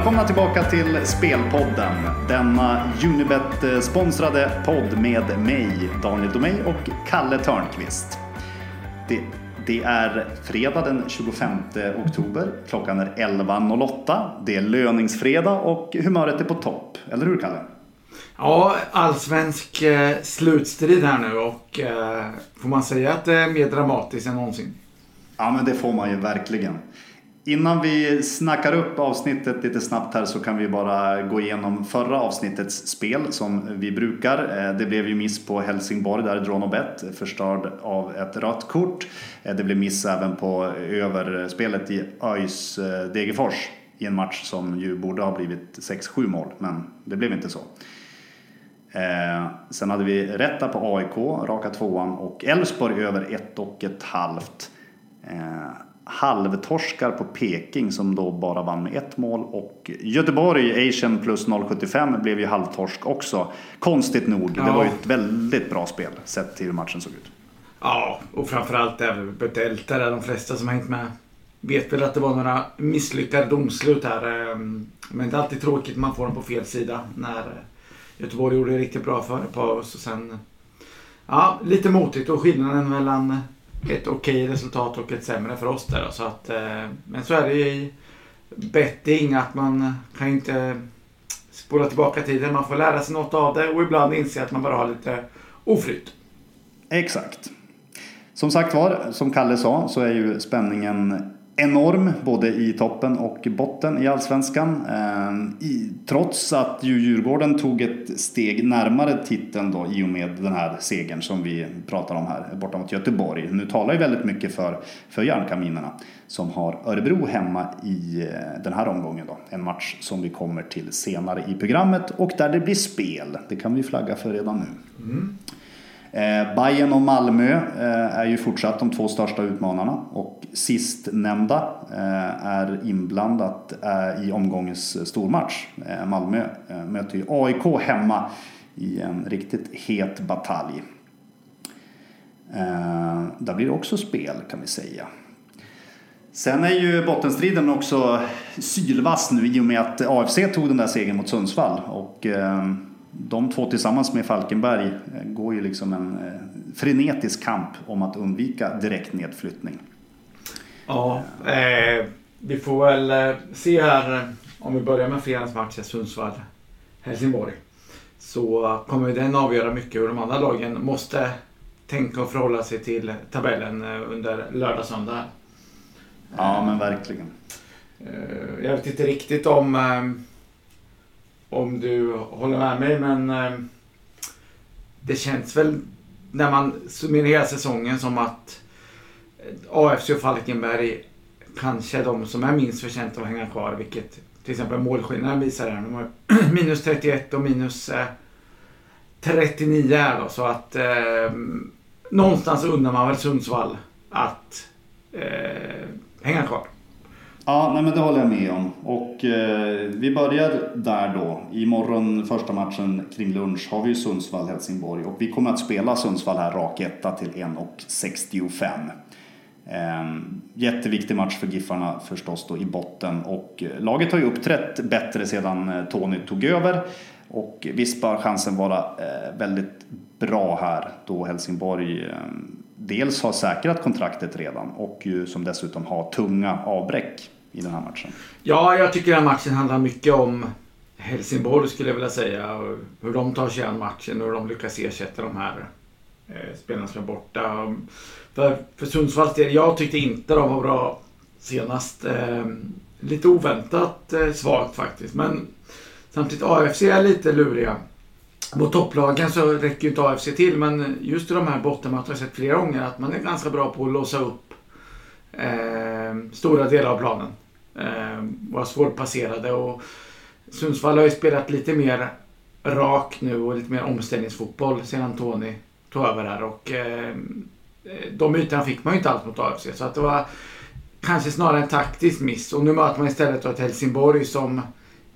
Välkomna tillbaka till Spelpodden. Denna Unibet-sponsrade podd med mig, Daniel Domeij och Kalle Törnqvist. Det, det är fredag den 25 oktober. Klockan är 11.08. Det är löningsfredag och humöret är på topp. Eller hur, Kalle? Ja, allsvensk eh, slutstrid här nu och eh, får man säga att det är mer dramatiskt än någonsin? Ja, men det får man ju verkligen. Innan vi snackar upp avsnittet lite snabbt här så kan vi bara gå igenom förra avsnittets spel som vi brukar. Eh, det blev ju miss på Helsingborg där Dronobet förstörd av ett rött kort. Eh, det blev miss även på överspelet i ÖIS eh, Degerfors i en match som ju borde ha blivit 6-7 mål, men det blev inte så. sen hade vi rätta på AIK, raka tvåan och Elfsborg över ett och ett halvt halvtorskar på Peking som då bara vann med ett mål och Göteborg, Asian plus 0,75 blev ju halvtorsk också. Konstigt nog, ja. det var ju ett väldigt bra spel sett till hur matchen såg ut. Ja, och framförallt även Delta där de flesta som hängt med vet väl att det var några misslyckade domslut här. Ehm, men det är alltid tråkigt man får dem på fel sida när Göteborg gjorde det riktigt bra före paus och sen Ja, lite motigt och skillnaden mellan ett okej resultat och ett sämre för oss där. Så att, eh, men så är det ju i betting att man kan inte spola tillbaka tiden. Man får lära sig något av det och ibland inse att man bara har lite oflyt. Exakt. Som sagt var, som Kalle sa, så är ju spänningen enorm både i toppen och botten i Allsvenskan. Ehm, I, trots att ju Djurgården tog ett steg närmare titeln då i och med den här segern som vi pratar om här borta mot Göteborg. Nu talar ju väldigt mycket för, för Järnkaminerna som har Örebro hemma i eh, den här omgången då. En match som vi kommer till senare i programmet och där det blir spel. Det kan vi flagga för redan nu. Mm. Eh, Bayern och Malmö eh, är ju fortsatt de två största utmanarna och sistnämnda eh, är inblandat i omgångens stormatch. Malmö möter ju AIK hemma i en riktigt het batalj. Där blir det också spel kan vi säga. Sen är ju bottenstriden också sylvass nu i och med att AFC tog den där segern mot Sundsvall. Och, de två tillsammans med Falkenberg eh, går ju liksom en eh, frenetisk kamp om att undvika direkt nedflyttning. Ja, eh, vi får väl eh, se här om vi börjar med fredagens match Sundsvall-Helsingborg. Så kommer den avgöra mycket hur de andra lagen måste tänka och förhålla sig till tabellen under lördag söndag. Ja, men verkligen. Jag vet inte riktigt om om du håller med mig men eh, det känns väl när man summerar hela säsongen som att eh, AFC och Falkenberg kanske är de som är minst förtjänta av att hänga kvar. Vilket till exempel målskillnaden visar här. De har minus 31 och minus eh, 39 här då. Så att eh, någonstans undrar man väl Sundsvall att eh, hänga kvar. Ja, nej, men det håller jag med om. Och eh, vi börjar där då. Imorgon, första matchen kring lunch, har vi ju Sundsvall-Helsingborg. Och vi kommer att spela Sundsvall här rak etta till 1.65. Eh, jätteviktig match för Giffarna förstås då i botten. Och eh, laget har ju uppträtt bättre sedan eh, Tony tog över. Och visst bör chansen vara eh, väldigt bra här då Helsingborg eh, dels har säkrat kontraktet redan och ju som dessutom har tunga avbräck i den här matchen. Ja, jag tycker den här matchen handlar mycket om Helsingborg skulle jag vilja säga. Hur de tar sig an matchen och hur de lyckas ersätta de här eh, spelarna som är borta. För, för Sundsvalls del, jag tyckte inte de var bra senast. Eh, lite oväntat eh, svagt faktiskt. Men samtidigt AFC är lite luriga. Mot topplagen så räcker ju inte AFC till men just i de här bottenmatcherna har jag sett flera gånger att man är ganska bra på att låsa upp eh, stora delar av planen. Eh, vara svårpasserade. Och Sundsvall har ju spelat lite mer rak nu och lite mer omställningsfotboll sedan Tony tog över här. Och eh, de ytorna fick man ju inte alls mot AFC så att det var kanske snarare en taktisk miss. Och nu möter man istället ett Helsingborg som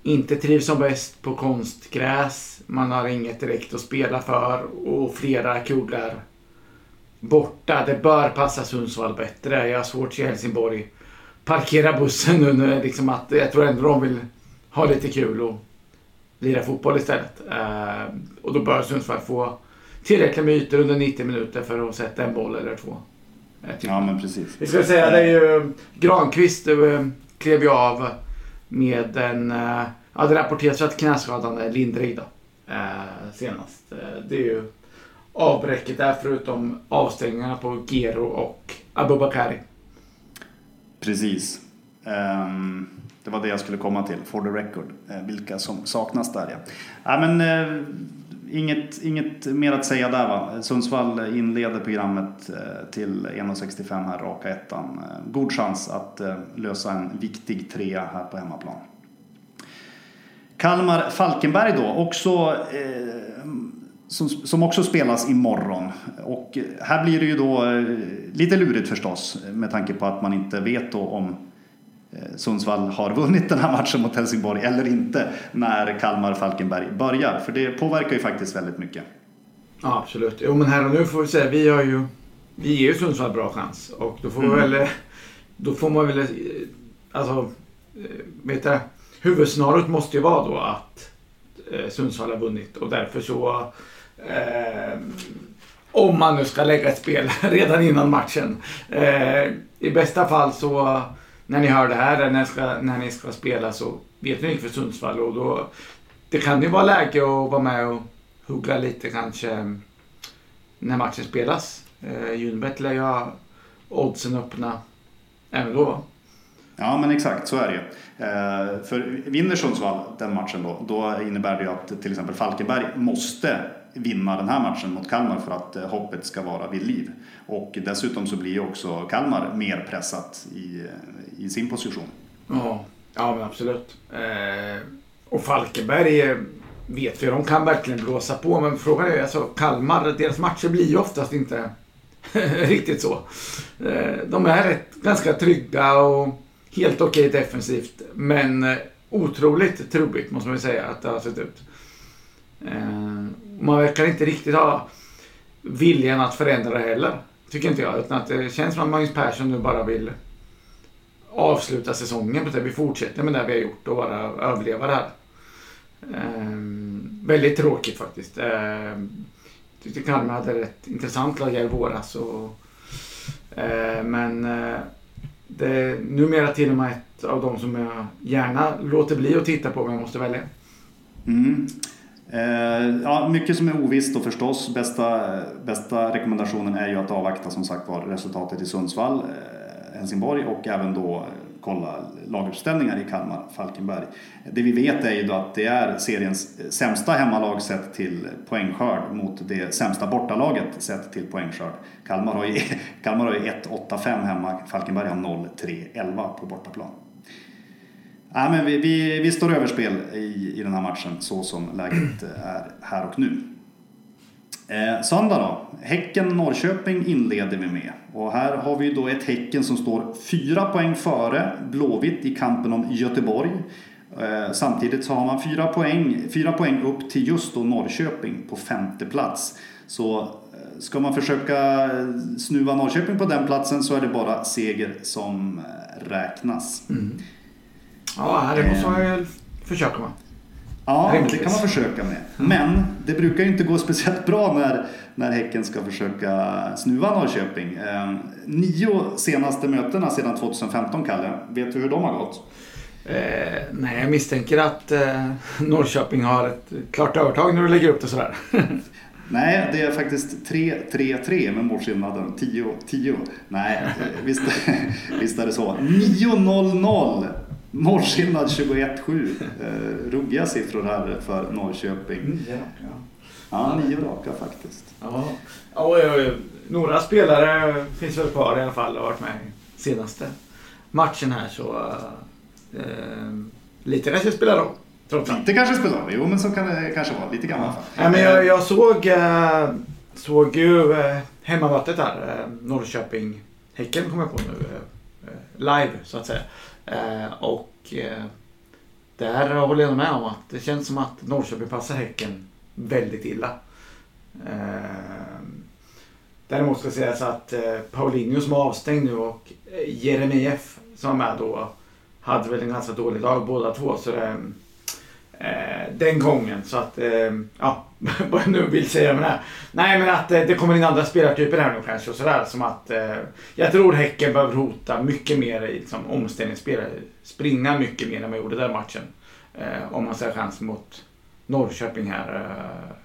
inte trivs som bäst på konstgräs. Man har inget direkt att spela för och flera kuglar borta. Det bör passa Sundsvall bättre. Jag har svårt att se Helsingborg parkera bussen nu. Liksom att, jag tror ändå de vill ha lite kul och lira fotboll istället. Eh, och då bör Sundsvall få tillräckligt med ytor under 90 minuter för att sätta en boll eller två. Ja, men precis. Vi ska säga det är ju Granqvist uh, klev ju av med en... Eh, ja, det rapporteras att knäskadan är lindrig då. Eh, senast. Eh, det är ju avbräcket där förutom avstängningarna på Gero och Abubakari. Precis. Um, det var det jag skulle komma till, for the record. Uh, vilka som saknas där ja. ja men, uh, inget, inget mer att säga där va. Sundsvall inleder programmet eh, till 1.65 här, raka ettan. Eh, god chans att eh, lösa en viktig trea här på hemmaplan. Kalmar-Falkenberg då, också som, som också spelas imorgon. Och här blir det ju då eh, lite lurigt förstås med tanke på att man inte vet då om Sundsvall har vunnit den här matchen mot Helsingborg eller inte när Kalmar-Falkenberg börjar. För det påverkar ju faktiskt väldigt mycket. Ja, absolut. Jo, men här och nu får vi säga, vi har ju vi ger ju Sundsvall bra chans och då får, mm. väl, då får man väl, alltså, vet du, huvudscenariot måste ju vara då att Sundsvall har vunnit och därför så Eh, om man nu ska lägga ett spel redan innan matchen. Eh, I bästa fall så när ni hör det här, när ni ska, när ni ska spela så vet ni inte för Sundsvall och då det kan ju vara läge att vara med och hugga lite kanske när matchen spelas. Eh, Unibet lär ju ha oddsen öppna även då. Ja men exakt, så är det ju. Eh, för vinner Sundsvall den matchen då, då innebär det ju att till exempel Falkenberg måste vinna den här matchen mot Kalmar för att eh, hoppet ska vara vid liv. Och dessutom så blir ju också Kalmar mer pressat i, eh, i sin position. Ja, ja men absolut. Eh, och Falkenberg eh, vet vi, de kan verkligen blåsa på. Men frågan är alltså Kalmar, deras matcher blir ju oftast inte riktigt så. Eh, de är rätt, ganska trygga och helt okej okay defensivt. Men otroligt trubbigt måste man ju säga att det har sett ut. Eh, man verkar inte riktigt ha viljan att förändra det heller. Tycker inte jag. Utan att det känns som att Magnus Persson nu bara vill avsluta säsongen. Vi fortsätter med det vi har gjort och bara överleva det här. Ehm, väldigt tråkigt faktiskt. Ehm, tyckte Kalmar hade rätt intressant lag i våras. Och, ehm, men eh, det är numera till och med ett av de som jag gärna låter bli att titta på om jag måste välja. Mm. Eh, ja, mycket som är ovisst och förstås. Bästa, bästa rekommendationen är ju att avvakta som sagt var resultatet i Sundsvall, eh, Helsingborg och även då eh, kolla laguppställningar i Kalmar, Falkenberg. Det vi vet är ju då att det är seriens sämsta hemmalag sett till poängskörd mot det sämsta bortalaget sett till poängskörd. Kalmar har ju, Kalmar har ju 1-8-5 hemma, Falkenberg har 0-3-11 på bortaplan. Nej, men vi, vi, vi står överspel i, i den här matchen så som läget är här och nu. Eh, söndag då. Häcken-Norrköping inleder vi med. Och här har vi då ett Häcken som står fyra poäng före Blåvitt i kampen om Göteborg. Eh, samtidigt så har man fyra poäng, fyra poäng upp till just då Norrköping på femte plats. Så eh, ska man försöka eh, snuva Norrköping på den platsen så är det bara seger som eh, räknas. Mm. Ja, det måste man väl försöka med. Ja, det kan man försöka med. Men det brukar ju inte gå speciellt bra när, när Häcken ska försöka snuva Norrköping. Eh, nio senaste mötena sedan 2015, Kalle. Vet du hur de har gått? Eh, nej, jag misstänker att eh, Norrköping har ett klart övertag när du lägger upp det sådär. nej, det är faktiskt 3-3-3 med målskillnaden 10-10. Nej, visst, visst är det så. 9-0-0 Målskillnad 21-7. Eh, ruggiga siffror här för Norrköping. Raka. Ja, nio raka faktiskt. Ja. Ja, några spelare finns väl kvar i alla fall och har varit med i senaste matchen här så eh, lite kanske spelar roll. Lite kanske spelar roll, jo men så kan det kanske vara. Lite grann ja. men jag, jag såg, eh, såg ju eh, hemmamötet här, eh, Norrköping-Häcken kommer jag på nu. Eh, live så att säga. Eh, och eh, där håller jag med om att det känns som att Norrköping passar Häcken väldigt illa. Eh, däremot ska sägas att eh, Paulinho som är avstängd nu och eh, Jeremejeff som är med då hade väl en ganska dålig dag båda två. Så det, Eh, den gången. Så att, eh, ja, vad jag nu vill säga med det här. Nej, men att eh, det kommer in andra spelartyper här nu kanske och sådär. Som att eh, jag tror Häcken behöver hota mycket mer i liksom, omställningsspel. Springa mycket mer än man gjorde den matchen. Eh, om man ser chans mot Norrköping här eh,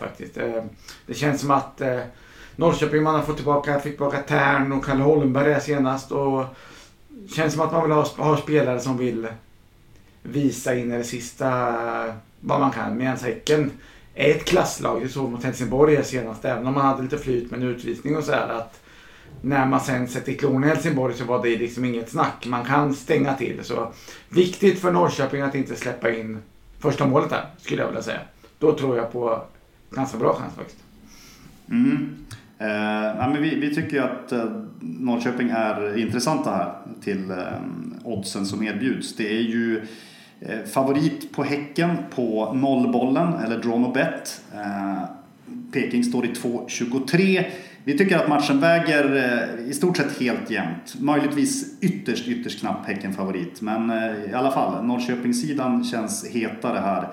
faktiskt. Eh, det känns som att eh, Norrköping man har fått tillbaka, fick tillbaka Tern och Kalle Holmberg senast. Och känns som att man vill ha, ha spelare som vill visa in i det sista vad man kan. Medan Häcken är ett klasslag. Det såg mot Helsingborg senast. Även om man hade lite flyt med en utvisning och sådär. Att när man sen sätter klon i Helsingborg så var det liksom inget snack. Man kan stänga till. Så viktigt för Norrköping att inte släppa in första målet där, skulle jag vilja säga. Då tror jag på ganska bra chans faktiskt. Mm. Eh, ja, men vi, vi tycker att eh, Norrköping är intressanta här till eh, oddsen som erbjuds. Det är ju eh, Eh, favorit på Häcken på nollbollen, eller draw no bet. Eh, Peking står i 2.23. Vi tycker att matchen väger eh, i stort sett helt jämnt. Möjligtvis ytterst, ytterst knapp Häcken-favorit. Men i alla fall, Norrköpingssidan känns hetare här.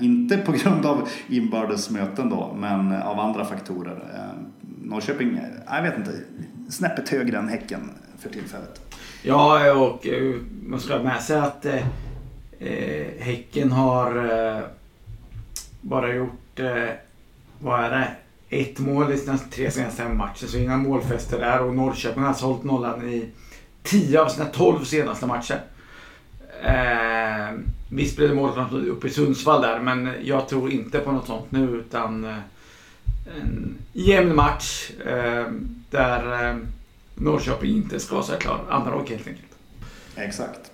Inte på grund av inbördes möten då, men av andra faktorer. Norrköping, jag vet inte, snäppet högre än Häcken för tillfället. Ja, och man ska ha med sig att eh, Häcken har eh, bara gjort, eh, vad är det, ett mål i sina tre senaste matcher. Så inga målfester där och Norrköping har alltså hållit nollan i 10 av sina 12 senaste matcher. Eh, visst blev det mål uppe i Sundsvall där, men jag tror inte på något sånt nu utan eh, en jämn match eh, där eh, Norrköping inte ska vara så klar. Andra lag helt enkelt. Exakt.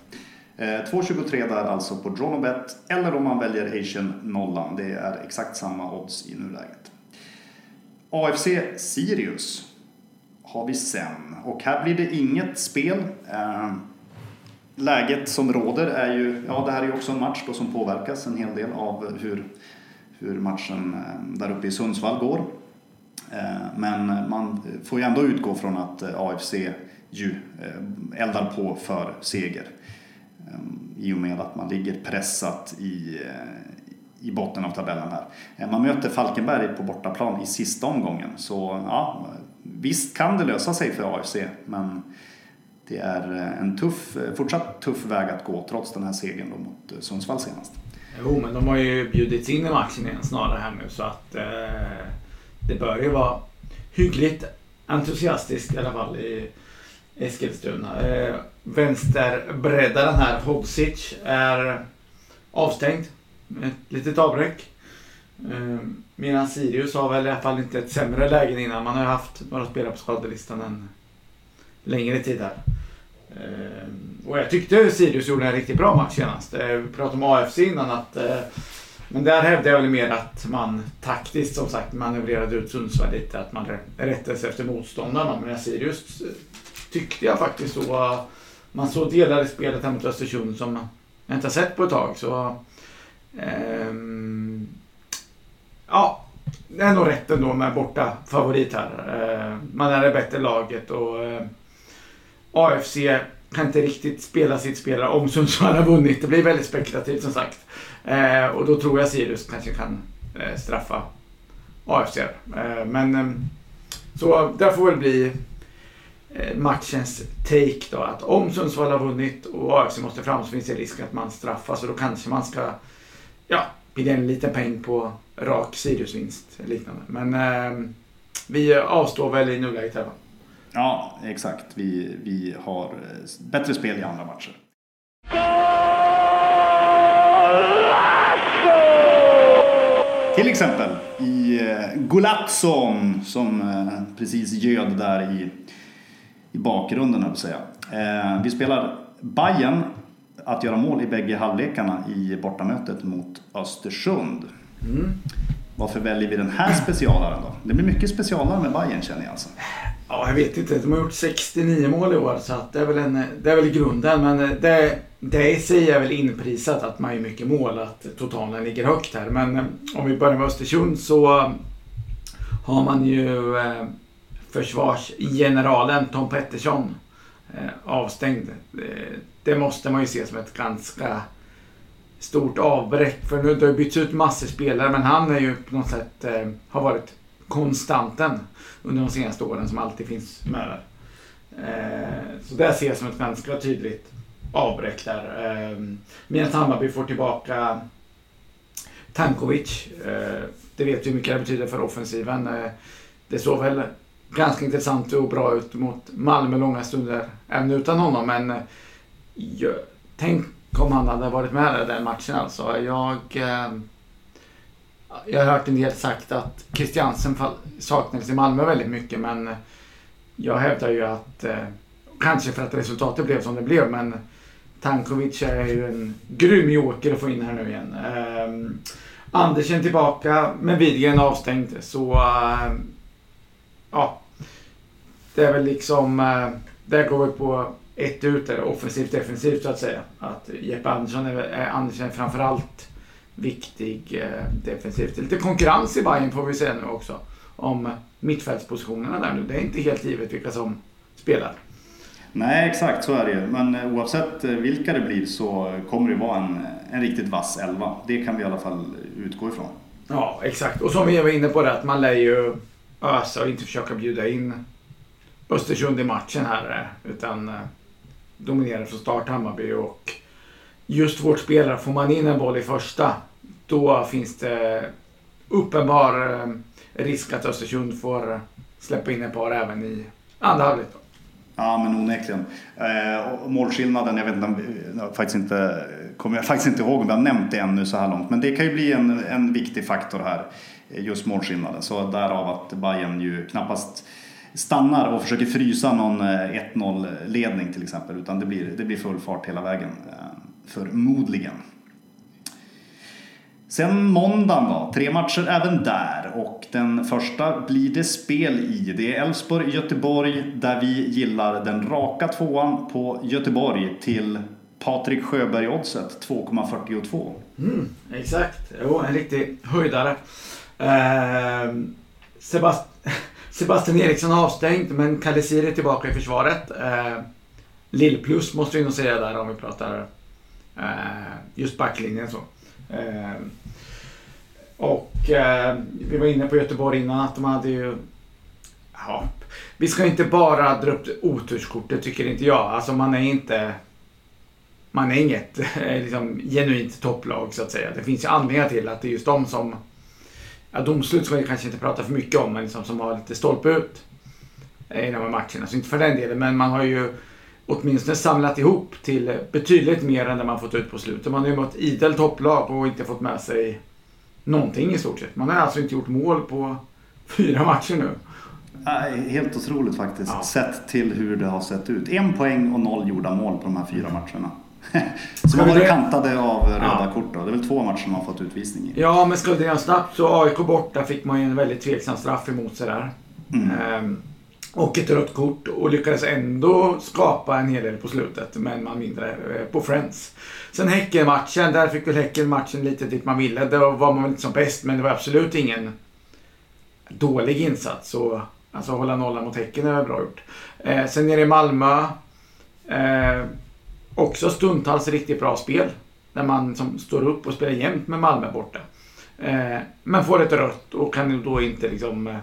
Eh, 2.23 där alltså på Dronobet eller om man väljer Asian nollan. Det är exakt samma odds i nuläget. AFC Sirius har vi sen och här blir det inget spel. Eh, läget som råder är ju, ja det här är ju också en match då som påverkas en hel del av hur, hur matchen eh, där uppe i Sundsvall går. Men man får ju ändå utgå från att AFC ju eldar på för seger. Ehm, I och med att man ligger pressat i, eh, i botten av tabellen här. Eh, man möter Falkenberg på bortaplan i sista omgången. Så ja, visst kan det lösa sig för AFC. Men det är eh, en tuff, fortsatt tuff väg att gå trots den här segern då mot Sundsvall senast. Jo, men de har ju bjudits in i matchen igen snarare här nu så att eh, det bör ju vara hyggligt entusiastiskt i alla fall i Eskilstuna. Eh, vänsterbreddaren här, Hodzic, är avstängd. Ett litet avbräck. Eh, medan Sirius har väl i alla fall inte ett sämre läge innan. Man har ju haft några spelare på skadelistan en längre tid här. Eh, och jag tyckte Sirius gjorde en riktigt bra match senast. Eh, vi pratade om AFC innan att eh, men där hävdar jag väl mer att man taktiskt som sagt manövrerade ut Sundsvall lite. Att man rättade sig efter motståndarna. Men Sirius eh, tyckte jag faktiskt så. Eh, man såg delar i spelet här mot Östersund som jag inte har sett på ett tag. Så, ehm, ja, det är nog rätt ändå med borta favorit här. Eh, man är det bättre laget och eh, AFC kan inte riktigt spela sitt spel om Sundsvall har vunnit. Det blir väldigt spekulativt som sagt. Eh, och då tror jag Sirius kanske kan eh, straffa AFC. Eh, men eh, så där får väl bli Eh, matchens take då. Att om Sundsvall har vunnit och AFC måste fram så finns det risk att man straffas. Och då kanske man ska ja, bidda en liten peng på rak Siriusvinst liknande. Men eh, vi avstår väl i nuläget här va? Ja, exakt. Vi, vi har eh, bättre spel i andra matcher. Till exempel i eh, Golatzon som precis göd där i, i bakgrunden, jag säga. Vi spelar Bayern att göra mål i bägge halvlekarna i bortamötet mot Östersund. Mm. Varför väljer vi den här specialaren då? Det blir mycket specialare med Bayern känner jag alltså. Ja, jag vet inte. De har gjort 69 mål i år så att det, är väl en, det är väl grunden. Men det, det i sig är väl inprisat att man gör mycket mål, att totalen ligger högt här. Men eh, om vi börjar med Östersund så har man ju eh, försvarsgeneralen Tom Pettersson eh, avstängd. Eh, det måste man ju se som ett ganska stort avbräck. För nu har det bytts ut massor spelare men han är ju på något sätt eh, har varit konstanten under de senaste åren som alltid finns med där. Så det ser jag som ett ganska tydligt avbräck där. Medan Hammarby får tillbaka Tankovic. Det vet vi hur mycket det betyder för offensiven. Det såg väl ganska intressant och bra ut mot Malmö långa stunder även utan honom. Men eh, jag, tänk om han hade varit med i den matchen alltså. Jag, eh, jag har hört en del sagt att Christiansen saknades i Malmö väldigt mycket men jag hävdar ju att, eh, kanske för att resultatet blev som det blev, men Tankovic är ju en grym joker att få in här nu igen. Andersen tillbaka, men Widgren avstängd. Så ja, det är väl liksom, eh, där går vi på ett ut, eller offensivt defensivt så att säga. Att Jeppe Andersson är, är Andersen framförallt viktig eh, defensivt. Lite konkurrens i Bayern får vi se nu också. Om mittfältspositionerna där nu. Det är inte helt givet vilka som spelar. Nej, exakt så är det ju. Men eh, oavsett vilka det blir så kommer det vara en, en riktigt vass elva. Det kan vi i alla fall utgå ifrån. Ja, exakt. Och som vi var inne på det, att man lär ju ösa och inte försöka bjuda in Östersund i matchen här. Eh, utan eh, dominerar från start Hammarby. Och just vårt spelare, får man in en boll i första, då finns det uppenbar eh, risk att Östersund får släppa in ett par även i andra halvlek. Ja, men onekligen. Eh, målskillnaden, jag vet inte, jag faktiskt inte, kommer jag faktiskt inte ihåg om jag har nämnt det ännu så här långt. Men det kan ju bli en, en viktig faktor här, just målskillnaden. Så därav att Bayern ju knappast stannar och försöker frysa någon eh, 1-0 ledning till exempel. Utan det blir, det blir full fart hela vägen, eh, förmodligen. Sen måndagen då, tre matcher även där och den första blir det spel i. Det är Elfsborg-Göteborg där vi gillar den raka tvåan på Göteborg till Patrik Sjöberg-oddset 2,42. Mm, exakt, jo en riktig höjdare. Eh, Sebast Sebastian Eriksson avstängd men Kalle är tillbaka i försvaret. Eh, Lillplus måste vi nog säga där om vi pratar eh, just backlinjen så. Eh, och eh, vi var inne på Göteborg innan att de hade ju... Ja, vi ska inte bara dra upp oturskortet tycker inte jag. Alltså man är inte... Man är inget liksom, genuint topplag så att säga. Det finns ju anledningar till att det är just de som... Ja, domslut ska vi kanske inte prata för mycket om, men liksom, som har lite stolpe ut i de här matcherna. Så inte för den delen, men man har ju åtminstone samlat ihop till betydligt mer än det man fått ut på slutet. Man har ju mött idel topplag och inte fått med sig någonting i stort sett. Man har alltså inte gjort mål på fyra matcher nu. Helt otroligt faktiskt, ja. sett till hur det har sett ut. En poäng och noll gjorda mål på de här fyra matcherna. Som har varit kantade av röda ja. kort då. Det är väl två matcher man har fått utvisning i. Ja, men skulle det snabbt så AIK borta fick man ju en väldigt tveksam straff emot sig där. Mm. Ehm, och ett rött kort och lyckades ändå skapa en hel del på slutet. Men man mindre eh, på Friends. Sen Häcken-matchen, där fick väl Häcken matchen lite dit man ville. Då var man väl inte som bäst, men det var absolut ingen dålig insats. Och, alltså hålla nollan mot Häcken är väl bra gjort. Eh, sen nere i Malmö. Eh, också stundtals riktigt bra spel. När man som står upp och spelar jämt med Malmö borta. Eh, men får ett rött och kan då inte liksom eh,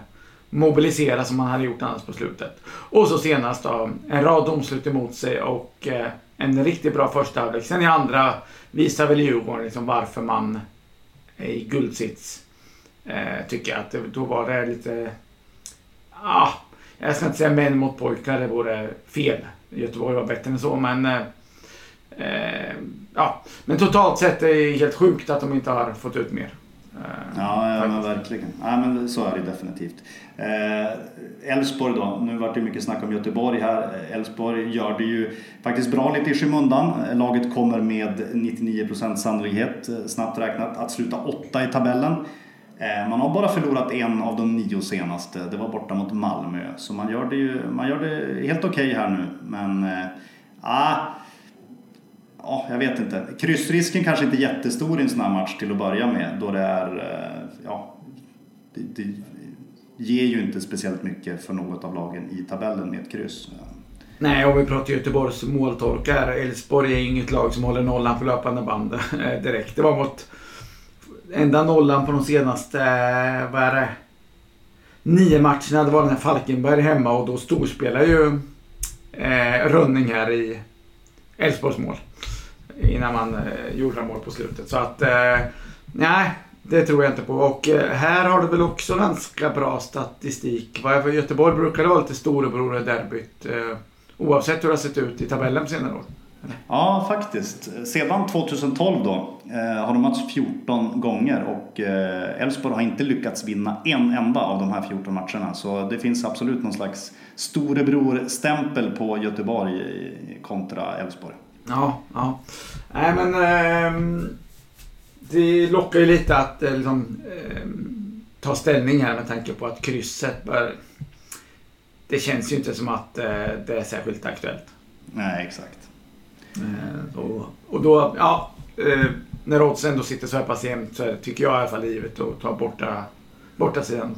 mobilisera som man hade gjort annars på slutet. Och så senast då, en rad domslut emot sig och eh, en riktigt bra första halvlek. Sen i andra visar väl Djurgården liksom varför man är i guldsits. Eh, tycker jag att det, då var det lite... Ah, jag ska inte säga män mot pojkar, det vore fel. Göteborg var bättre än så, men... Eh, Eh, eh, ja, men totalt sett är det helt sjukt att de inte har fått ut mer. Ja, ja men verkligen. Ja, men så är det definitivt. Eh, Elfsborg eh, då, nu vart det mycket snack om Göteborg här. Elfsborg gör det ju faktiskt bra lite i skymundan. Laget kommer med 99% sannolikhet, eh, snabbt räknat, att sluta åtta i tabellen. Eh, man har bara förlorat en av de nio senaste, det var borta mot Malmö. Så man gör det, ju, man gör det helt okej okay här nu. Men eh, ah, ja, jag vet inte. Kryssrisken kanske inte är jättestor i en sån här match till att börja med då det är, eh, ja, det, det ger ju inte speciellt mycket för något av lagen i tabellen med ett kryss. Nej, och vi pratar Göteborgs måltorka här. Elfsborg är inget lag som håller nollan på löpande band eh, direkt. Det var mot enda nollan på de senaste, eh, vad är det? Nio matcherna. Det var den här Falkenberg hemma och då storspelar ju eh, Rönning här i Elfsborgs mål. Innan man eh, gjorde gjorde mål på slutet. Så att, eh, nej. Det tror jag inte på. Och eh, här har du väl också ganska bra statistik. För Göteborg brukar det vara lite storebror i derbyt. Eh, oavsett hur det har sett ut i tabellen på senare år. Ja, faktiskt. Sedan 2012 då eh, har de mötts 14 gånger och eh, Elfsborg har inte lyckats vinna en enda av de här 14 matcherna. Så det finns absolut någon slags storebror-stämpel på Göteborg eh, kontra Elfsborg. Ja, ja. Nej men... Eh, det lockar ju lite att eh, liksom, eh, ta ställning här med tanke på att krysset bör... Det känns ju inte som att eh, det är särskilt aktuellt. Nej, exakt. Eh, och, och då, ja, eh, när oddsen ändå sitter så här pass jämnt så tycker jag i alla fall givet att ta borta, borta sidan.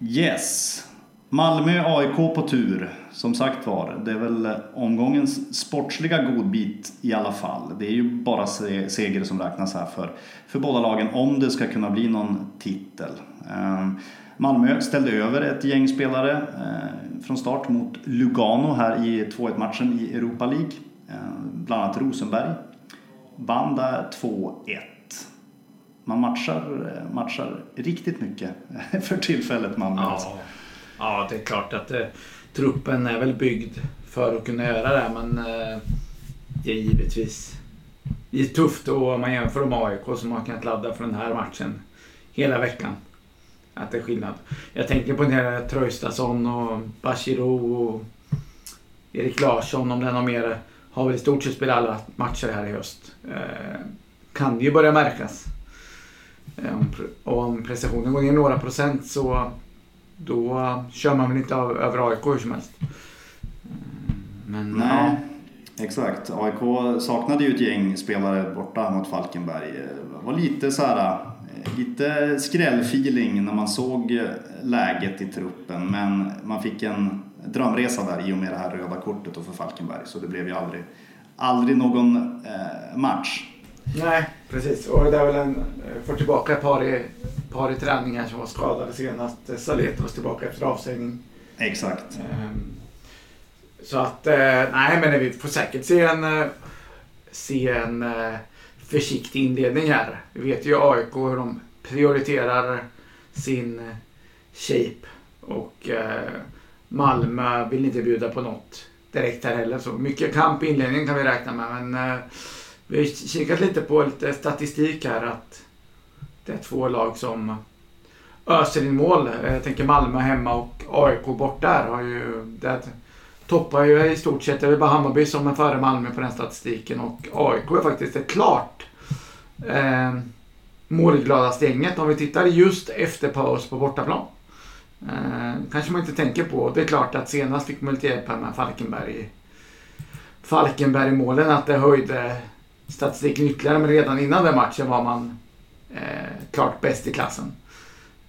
Yes. Malmö-AIK på tur. Som sagt var, det är väl omgångens sportsliga godbit i alla fall. Det är ju bara seger som räknas här för, för båda lagen om det ska kunna bli någon titel. Ehm, Malmö ställde över ett gäng spelare eh, från start mot Lugano här i 2-1 matchen i Europa League. Ehm, bland annat Rosenberg. Vann där 2-1. Man matchar, eh, matchar riktigt mycket för tillfället Malmö. Ja. Ja, det är klart att det truppen är väl byggd för att kunna göra det. Men eh, det är givetvis det är tufft om man jämför med AIK som har kunnat ladda för den här matchen hela veckan. Att det är skillnad. Jag tänker på den här Traustason och Bachirou och Erik Larsson om den har mer. Har väl i stort sett spelat alla matcher här i höst. Eh, kan det ju börja märkas. Eh, om, om prestationen går ner några procent så då kör man väl inte över AIK hur som helst. Men, Nej, ja. exakt. AIK saknade ju ett gäng spelare borta mot Falkenberg. Det var lite så här, lite skrällfeeling när man såg läget i truppen. Men man fick en drömresa där i och med det här röda kortet för Falkenberg. Så det blev ju aldrig, aldrig någon eh, match. Nej, precis. Och det är väl en, eh, får tillbaka ett par i, par i träningar som var skadade senast. Saletos tillbaka efter avstängning. Exakt. Ehm, så att, eh, nej men vi får säkert se en, eh, se en försiktig inledning här. Vi vet ju AIK hur de prioriterar sin shape. Och Malmö vill inte bjuda på något direkt här heller. Så mycket kamp i inledningen kan vi räkna med. Men vi har kikat lite på lite statistik här att det är två lag som öser in mål. Jag tänker Malmö hemma och AIK bort där. Har ju, det toppar ju i stort sett. Det är bara Hammarby som är före Malmö på den statistiken och AIK är faktiskt ett klart eh, målgladaste gänget om vi tittar just efter paus på bortaplan. Eh, kanske man inte tänker på. Det är klart att senast fick man lite hjälp här med Falkenberg. Falkenberg-målen att det höjde statistiken ytterligare, men redan innan den matchen var man eh, klart bäst i klassen.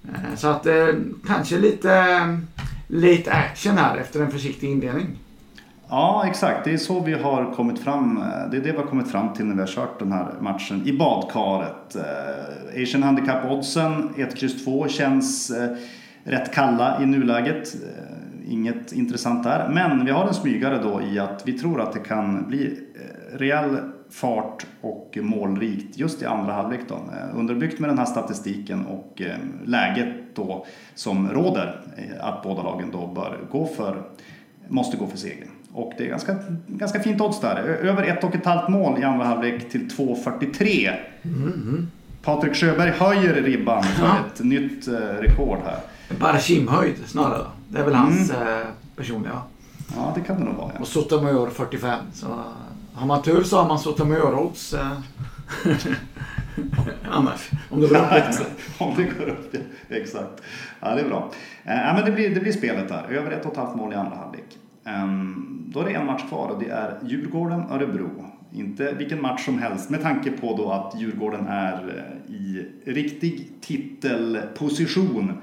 Eh, så att eh, kanske lite late action här efter en försiktig inledning. Ja, exakt. Det är så vi har kommit fram. Eh, det är det vi har kommit fram till när vi har kört den här matchen i badkaret. Eh, Asian Handicap Oddsen 1, X, 2 känns eh, rätt kalla i nuläget. Eh, inget intressant där. Men vi har en smygare då i att vi tror att det kan bli eh, rejäl fart och målrikt just i andra halvlek. Då. Eh, underbyggt med den här statistiken och eh, läget då som råder eh, att båda lagen då bör gå för, måste gå för seger. Och det är ganska, ganska fint odds där. Över ett och ett halvt mål i andra halvlek till 2.43. Mm. Patrik Sjöberg höjer ribban för ja. ett nytt rekord här. Barashim-höjd snarare. Det är väl hans mm. personliga. Ja, det kan det nog vara. Ja. Och Sotomayor 45. Så har man tur så har man Sotomayor-odds. Eh. Annars, om det går upp lite. om det går upp, exakt. Ja, det är bra. Eh, men det, blir, det blir spelet där. Över ett och ett halvt mål i andra halvlek. Um, då är det en match kvar och det är Djurgården-Örebro. Inte vilken match som helst med tanke på då att Djurgården är eh, i riktig titelposition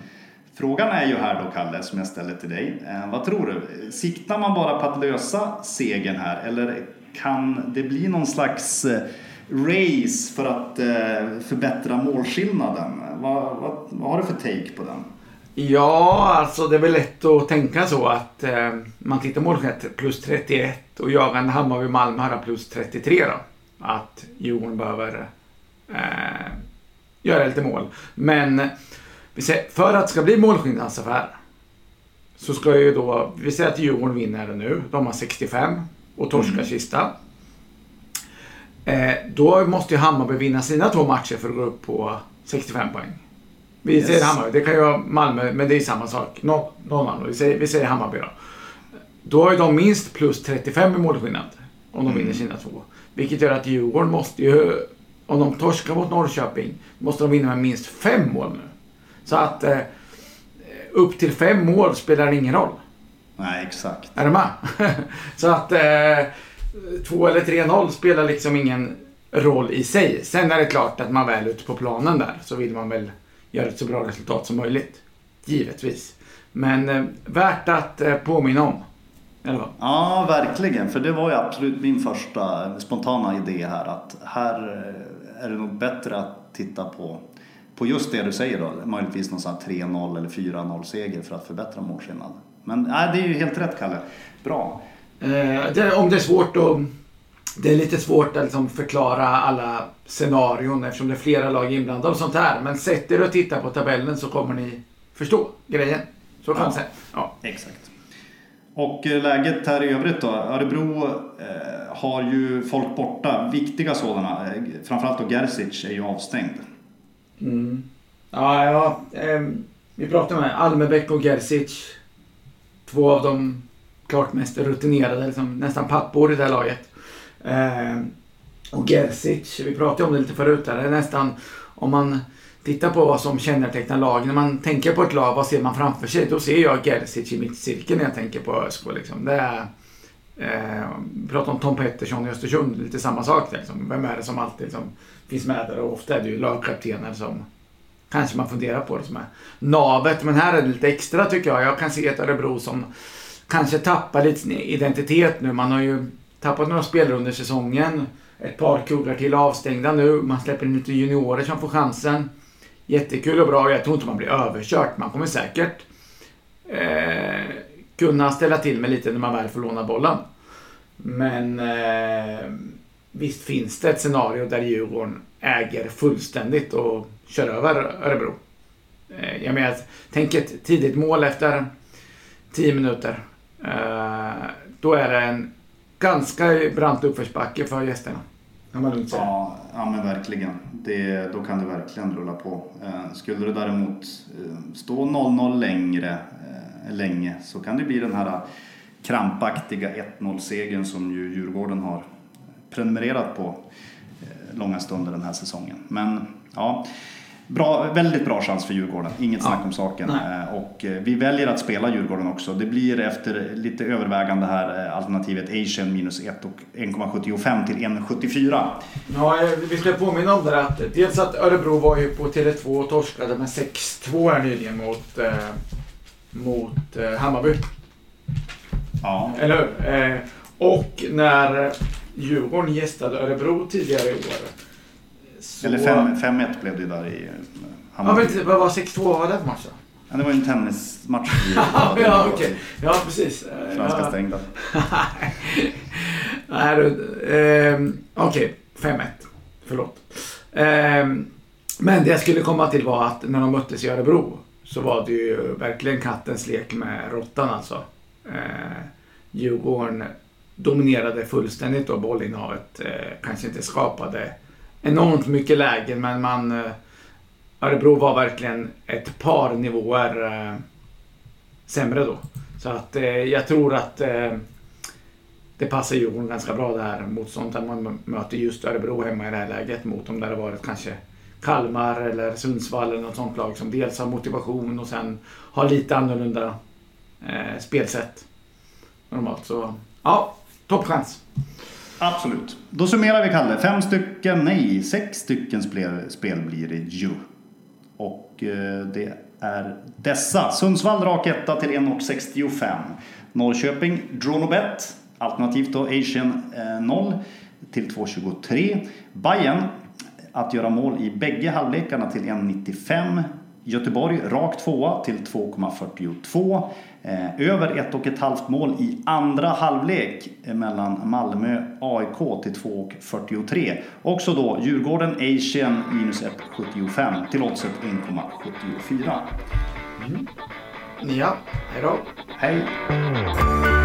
Frågan är ju här då, Kalle, som jag ställer till dig. Eh, vad tror du? Siktar man bara på att lösa segern här eller kan det bli någon slags eh, race för att eh, förbättra målskillnaden? Vad, vad, vad har du för take på den? Ja, alltså det är väl lätt att tänka så att eh, man tittar målskillnaden, plus 31 och jagande Hammarby Malmö har plus 33 då. Att Djurgården behöver eh, göra lite mål. Men eh, vi säger, för att det ska bli målskillnadsaffär alltså, så ska ju då, vi säger att Djurgården vinner nu. De har 65 och torskar mm. sista. Eh, då måste ju Hammarby vinna sina två matcher för att gå upp på 65 poäng. Vi yes. säger Hammarby, det kan ju vara Malmö, men det är samma sak. Nå, någon annan. Vi säger, vi säger Hammarby då. Då har ju de minst plus 35 i målskillnad. Om de mm. vinner sina två. Vilket gör att Djurgården måste ju, om de torskar mot Norrköping, måste de vinna med minst fem mål nu. Så att eh, upp till fem mål spelar ingen roll. Nej, exakt. Är du med? så att eh, 2 eller 3-0 spelar liksom ingen roll i sig. Sen är det klart att man väl ute på planen där så vill man väl göra ett så bra resultat som möjligt. Givetvis. Men eh, värt att eh, påminna om. Eller vad? Ja, verkligen. För det var ju absolut min första spontana idé här. Att här eh, är det nog bättre att titta på, på just det du säger då. Möjligtvis någon sån 3-0 eller 4-0 seger för att förbättra målskillnad. Men nej, det är ju helt rätt Kalle. Bra. Eh, det, om det är svårt att det är lite svårt att liksom förklara alla scenarion eftersom det är flera lag inblandade och sånt här. Men sätt er och titta på tabellen så kommer ni förstå grejen. Så kan man säga. Ja, exakt. Och eh, läget här i övrigt då? Örebro eh, har ju folk borta, viktiga sådana. Eh, framförallt då Gerzic är ju avstängd. Mm. Ja, ja eh, vi pratade med Almebäck och Gerzic. Två av de klart mest rutinerade, liksom, nästan pappor i det här laget. Eh, och Gerzic, vi pratade om det lite förut där, det är nästan om man tittar på vad som kännetecknar lag. När man tänker på ett lag, vad ser man framför sig? Då ser jag Gerzic i mittcirkeln när jag tänker på ÖSK. Liksom. Det är, eh, vi pratar om Tom Pettersson i Östersund, lite samma sak. Liksom. Vem är det som alltid liksom, finns med där? Och ofta är det ju lagkaptener som kanske man funderar på det som är navet. Men här är det lite extra tycker jag. Jag kan se ett Örebro som kanske tappar lite sin identitet nu. Man har ju tappat några spelare under säsongen. Ett par kuggar till avstängda nu. Man släpper in lite juniorer som får chansen. Jättekul och bra. Jag tror inte man blir överkört. Man kommer säkert eh, kunna ställa till med lite när man väl får låna bollen. Men eh, visst finns det ett scenario där Djurgården äger fullständigt och kör över Örebro. Eh, jag menar, tänk ett tidigt mål efter 10 minuter. Eh, då är det en ganska brant uppförsbacke för gästerna. Kan man lugnt säga. Ja, ja men verkligen. Det, då kan det verkligen rulla på. Eh, skulle det däremot stå 0-0 längre, länge så kan det bli den här krampaktiga 1-0-segern som ju Djurgården har prenumererat på långa stunder den här säsongen. Men ja, Bra, väldigt bra chans för Djurgården, inget ja. snack om saken. Nej. Eh, och eh, vi väljer att spela Djurgården också. Det blir efter lite övervägande här eh, alternativet Asian minus 1 och 1,75 till 1,74. Ja, vi ska påminna om det att dels att Örebro var ju på Tele2 och torskade med 6-2 här nyligen mot, eh, mot eh, Hammarby. Ja. Eller hur? Eh, och när Djurgården gästade Örebro tidigare i år så... Eller 5-1 blev det där i Hammarby. Ja, vad var 6-2? Vad var det för match då? Ja, det var ju en tennismatch. ja, ja. Okay. Ja, precis. Franska ja. stängda. Nej, eh, okej. Okay. 5-1. Förlåt. Eh, men det jag skulle komma till var att när de möttes i Örebro så var det ju verkligen kattens lek med råttan alltså. Eh, Djurgården dominerade fullständigt då bollinnehavet. Eh, kanske inte skapade enormt mycket lägen men man... Eh, Örebro var verkligen ett par nivåer eh, sämre då. Så att eh, jag tror att eh, det passar Djurgården ganska bra det här motståndet. Att man möter just Örebro hemma i det här läget mot om det hade varit kanske Kalmar eller Sundsvall eller något sånt lag som dels har motivation och sen har lite annorlunda eh, spelsätt. Normalt så, ja, toppchans. Absolut. Då summerar vi Kalle. Fem stycken, nej, sex stycken spel, spel blir det ju. Och eh, det är dessa. Sundsvall rak etta till 1,65. Norrköping Dronobet, alternativt då Asian 0 till 2,23. Bayern att göra mål i bägge halvlekarna till 1,95. Göteborg rakt tvåa till 2,42. Eh, över ett och ett halvt mål i andra halvlek mellan Malmö AIK till 2,43. Också då Djurgården Asian minus 1,75 till oddset 1,74. Mm. Ja, hej då. Hej.